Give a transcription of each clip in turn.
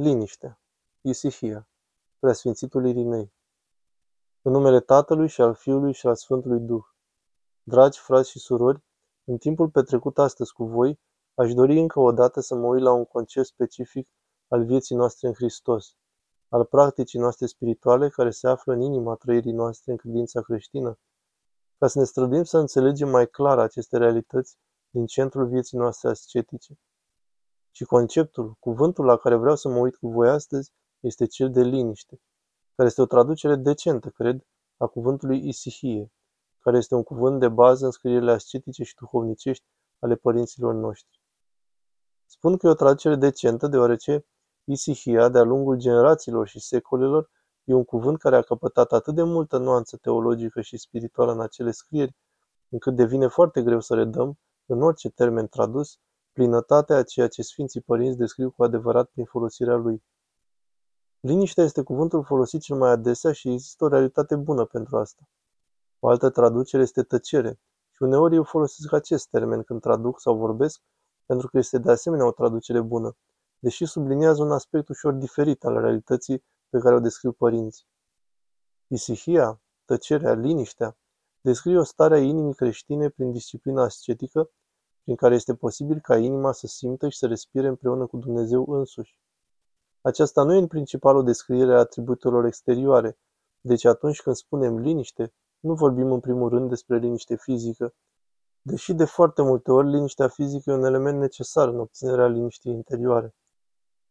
Liniște. Isihia. Preasfințitul Irinei. În numele Tatălui și al Fiului și al Sfântului Duh. Dragi frați și surori, în timpul petrecut astăzi cu voi, aș dori încă o dată să mă uit la un concept specific al vieții noastre în Hristos, al practicii noastre spirituale care se află în inima trăirii noastre în credința creștină, ca să ne străduim să înțelegem mai clar aceste realități din centrul vieții noastre ascetice. Și conceptul, cuvântul la care vreau să mă uit cu voi astăzi, este cel de liniște, care este o traducere decentă, cred, a cuvântului isihie, care este un cuvânt de bază în scrierile ascetice și duhovnicești ale părinților noștri. Spun că e o traducere decentă deoarece isihia, de-a lungul generațiilor și secolelor, e un cuvânt care a căpătat atât de multă nuanță teologică și spirituală în acele scrieri, încât devine foarte greu să redăm, în orice termen tradus, plinătatea a ceea ce Sfinții Părinți descriu cu adevărat prin folosirea lui. Liniștea este cuvântul folosit cel mai adesea și există o realitate bună pentru asta. O altă traducere este tăcere și uneori eu folosesc acest termen când traduc sau vorbesc pentru că este de asemenea o traducere bună, deși subliniază un aspect ușor diferit al realității pe care o descriu părinții. Isihia, tăcerea, liniștea, descrie o stare a inimii creștine prin disciplina ascetică prin care este posibil ca inima să simtă și să respire împreună cu Dumnezeu însuși. Aceasta nu e în principal o descriere a atributelor exterioare, deci atunci când spunem liniște, nu vorbim în primul rând despre liniște fizică, deși de foarte multe ori liniștea fizică e un element necesar în obținerea liniștii interioare.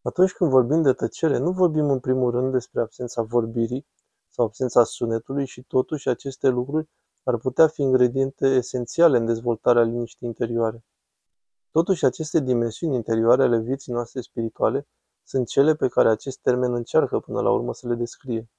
Atunci când vorbim de tăcere, nu vorbim în primul rând despre absența vorbirii sau absența sunetului și totuși aceste lucruri ar putea fi ingrediente esențiale în dezvoltarea liniștii interioare. Totuși, aceste dimensiuni interioare ale vieții noastre spirituale sunt cele pe care acest termen încearcă până la urmă să le descrie.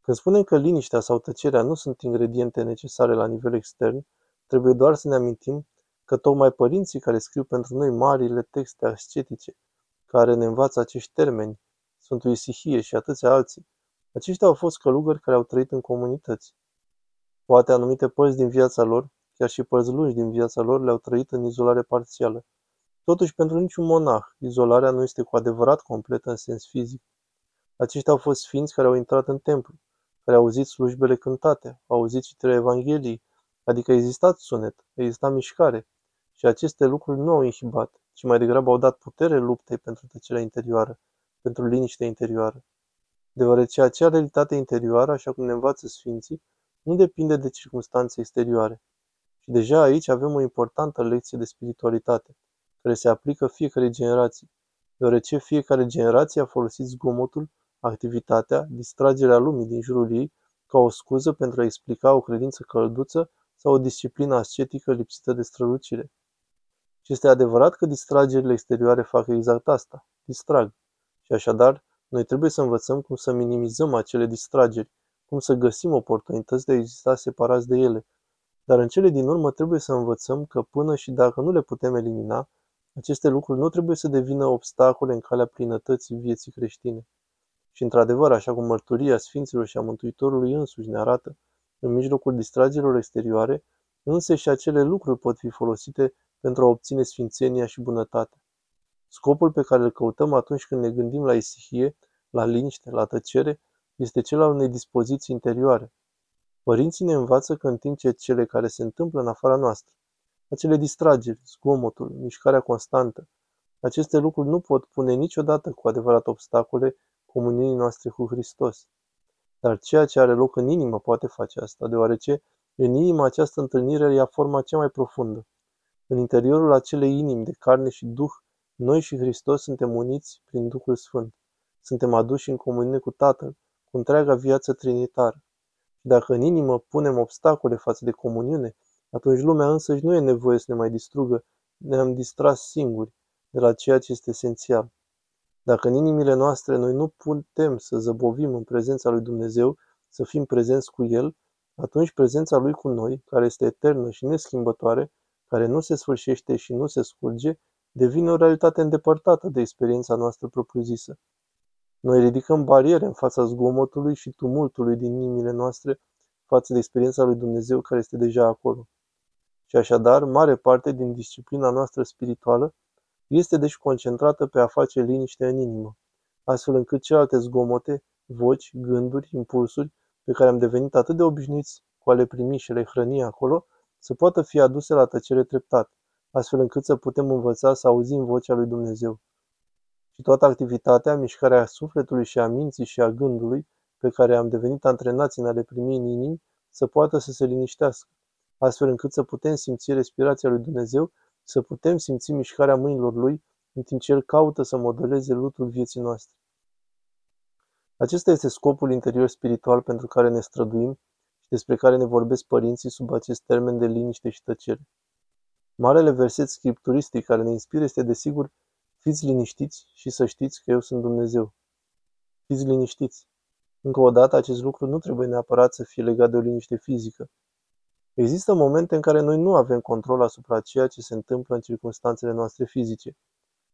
Când spunem că liniștea sau tăcerea nu sunt ingrediente necesare la nivel extern, trebuie doar să ne amintim că tocmai părinții care scriu pentru noi marile texte ascetice, care ne învață acești termeni, Sfântul Isihie și atâția alții, aceștia au fost călugări care au trăit în comunități. Poate anumite părți din viața lor, chiar și părți lungi din viața lor, le-au trăit în izolare parțială. Totuși, pentru niciun monah, izolarea nu este cu adevărat completă în sens fizic. Aceștia au fost sfinți care au intrat în templu, care au auzit slujbele cântate, au auzit citirea Evangheliei, adică a existat sunet, a existat mișcare, și aceste lucruri nu au inhibat, ci mai degrabă au dat putere luptei pentru tăcerea interioară, pentru liniște interioară. Deoarece acea realitate interioară, așa cum ne învață Sfinții, nu depinde de circunstanțe exterioare. Și deja aici avem o importantă lecție de spiritualitate, care se aplică fiecare generație, deoarece fiecare generație a folosit zgomotul, activitatea, distragerea lumii din jurul ei ca o scuză pentru a explica o credință călduță sau o disciplină ascetică lipsită de strălucire. Și este adevărat că distragerile exterioare fac exact asta, distrag. Și așadar, noi trebuie să învățăm cum să minimizăm acele distrageri, cum să găsim oportunități de a exista separați de ele. Dar în cele din urmă trebuie să învățăm că până și dacă nu le putem elimina, aceste lucruri nu trebuie să devină obstacole în calea plinătății vieții creștine. Și într-adevăr, așa cum mărturia Sfinților și a Mântuitorului însuși ne arată, în mijlocul distragerilor exterioare, însă și acele lucruri pot fi folosite pentru a obține sfințenia și bunătatea. Scopul pe care îl căutăm atunci când ne gândim la isihie, la liniște, la tăcere, este cel al unei dispoziții interioare. Părinții ne învață că în timp ce cele care se întâmplă în afara noastră, acele distrageri, zgomotul, mișcarea constantă, aceste lucruri nu pot pune niciodată cu adevărat obstacole comuniunii noastre cu Hristos. Dar ceea ce are loc în inimă poate face asta, deoarece în inimă această întâlnire ia forma cea mai profundă. În interiorul acelei inimi de carne și duh, noi și Hristos suntem uniți prin Duhul Sfânt. Suntem aduși în comuniune cu Tatăl, cu întreaga viață trinitară. Și dacă în inimă punem obstacole față de comuniune, atunci lumea însăși nu e nevoie să ne mai distrugă, ne-am distras singuri de la ceea ce este esențial. Dacă în inimile noastre noi nu putem să zăbovim în prezența lui Dumnezeu, să fim prezenți cu El, atunci prezența Lui cu noi, care este eternă și neschimbătoare, care nu se sfârșește și nu se scurge, devine o realitate îndepărtată de experiența noastră propriu-zisă. Noi ridicăm bariere în fața zgomotului și tumultului din inimile noastre față de experiența lui Dumnezeu care este deja acolo. Și așadar, mare parte din disciplina noastră spirituală este deci concentrată pe a face liniște în inimă, astfel încât celelalte zgomote, voci, gânduri, impulsuri, pe care am devenit atât de obișnuiți cu a le primi și le hrăni acolo, să poată fi aduse la tăcere treptat, astfel încât să putem învăța să auzim vocea lui Dumnezeu. Și toată activitatea, mișcarea sufletului și a minții și a gândului, pe care am devenit antrenați în a le primi în inimi, să poată să se liniștească, astfel încât să putem simți respirația lui Dumnezeu, să putem simți mișcarea mâinilor lui, în timp ce El caută să modeleze lutul vieții noastre. Acesta este scopul interior spiritual pentru care ne străduim și despre care ne vorbesc părinții sub acest termen de liniște și tăcere. Marele verset scripturistic care ne inspiră este desigur Fiți liniștiți și să știți că eu sunt Dumnezeu. Fiți liniștiți. Încă o dată, acest lucru nu trebuie neapărat să fie legat de o liniște fizică. Există momente în care noi nu avem control asupra ceea ce se întâmplă în circunstanțele noastre fizice.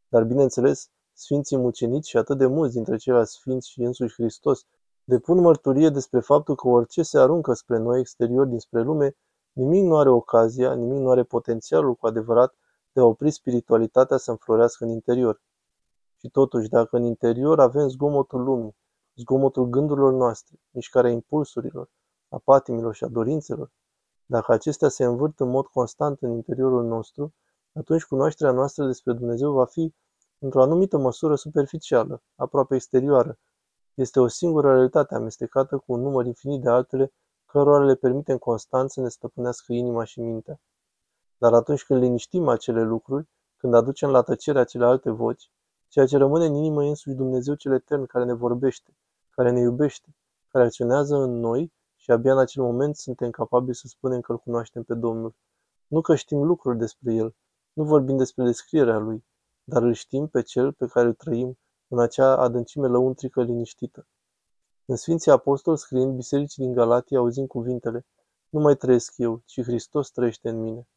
Dar, bineînțeles, Sfinții mucenici și atât de mulți dintre ceilalți sfinți și însuși Hristos depun mărturie despre faptul că orice se aruncă spre noi exterior dinspre lume, nimic nu are ocazia, nimic nu are potențialul cu adevărat de a opri spiritualitatea să înflorească în interior. Și totuși, dacă în interior avem zgomotul lumii, zgomotul gândurilor noastre, mișcarea impulsurilor, a patimilor și a dorințelor, dacă acestea se învârt în mod constant în interiorul nostru, atunci cunoașterea noastră despre Dumnezeu va fi, într-o anumită măsură, superficială, aproape exterioară. Este o singură realitate amestecată cu un număr infinit de altele, cărora le permitem constant să ne stăpânească inima și mintea. Dar atunci când liniștim acele lucruri, când aducem la tăcere acele alte voci, ceea ce rămâne în inimă e însuși Dumnezeu cel etern care ne vorbește, care ne iubește, care acționează în noi și abia în acel moment suntem capabili să spunem că îl cunoaștem pe Domnul. Nu că știm lucruri despre El, nu vorbim despre descrierea Lui, dar îl știm pe Cel pe care îl trăim în acea adâncime lăuntrică liniștită. În Sfinții Apostoli, scriind bisericii din Galatia, auzim cuvintele, Nu mai trăiesc eu, ci Hristos trăiește în mine.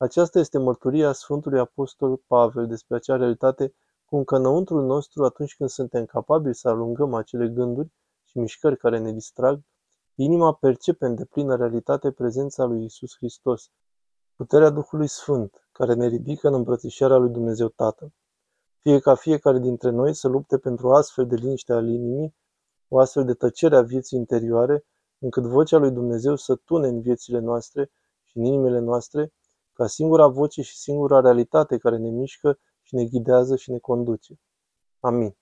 Aceasta este mărturia Sfântului Apostol Pavel despre acea realitate cum că înăuntrul nostru, atunci când suntem capabili să alungăm acele gânduri și mișcări care ne distrag, inima percepe în deplină realitate prezența lui Isus Hristos, puterea Duhului Sfânt, care ne ridică în îmbrățișarea lui Dumnezeu Tatăl. Fie ca fiecare dintre noi să lupte pentru o astfel de liniște al inimii, o astfel de tăcere a vieții interioare, încât vocea lui Dumnezeu să tune în viețile noastre și în inimile noastre, ca singura voce și singura realitate care ne mișcă și ne ghidează și ne conduce. Amin.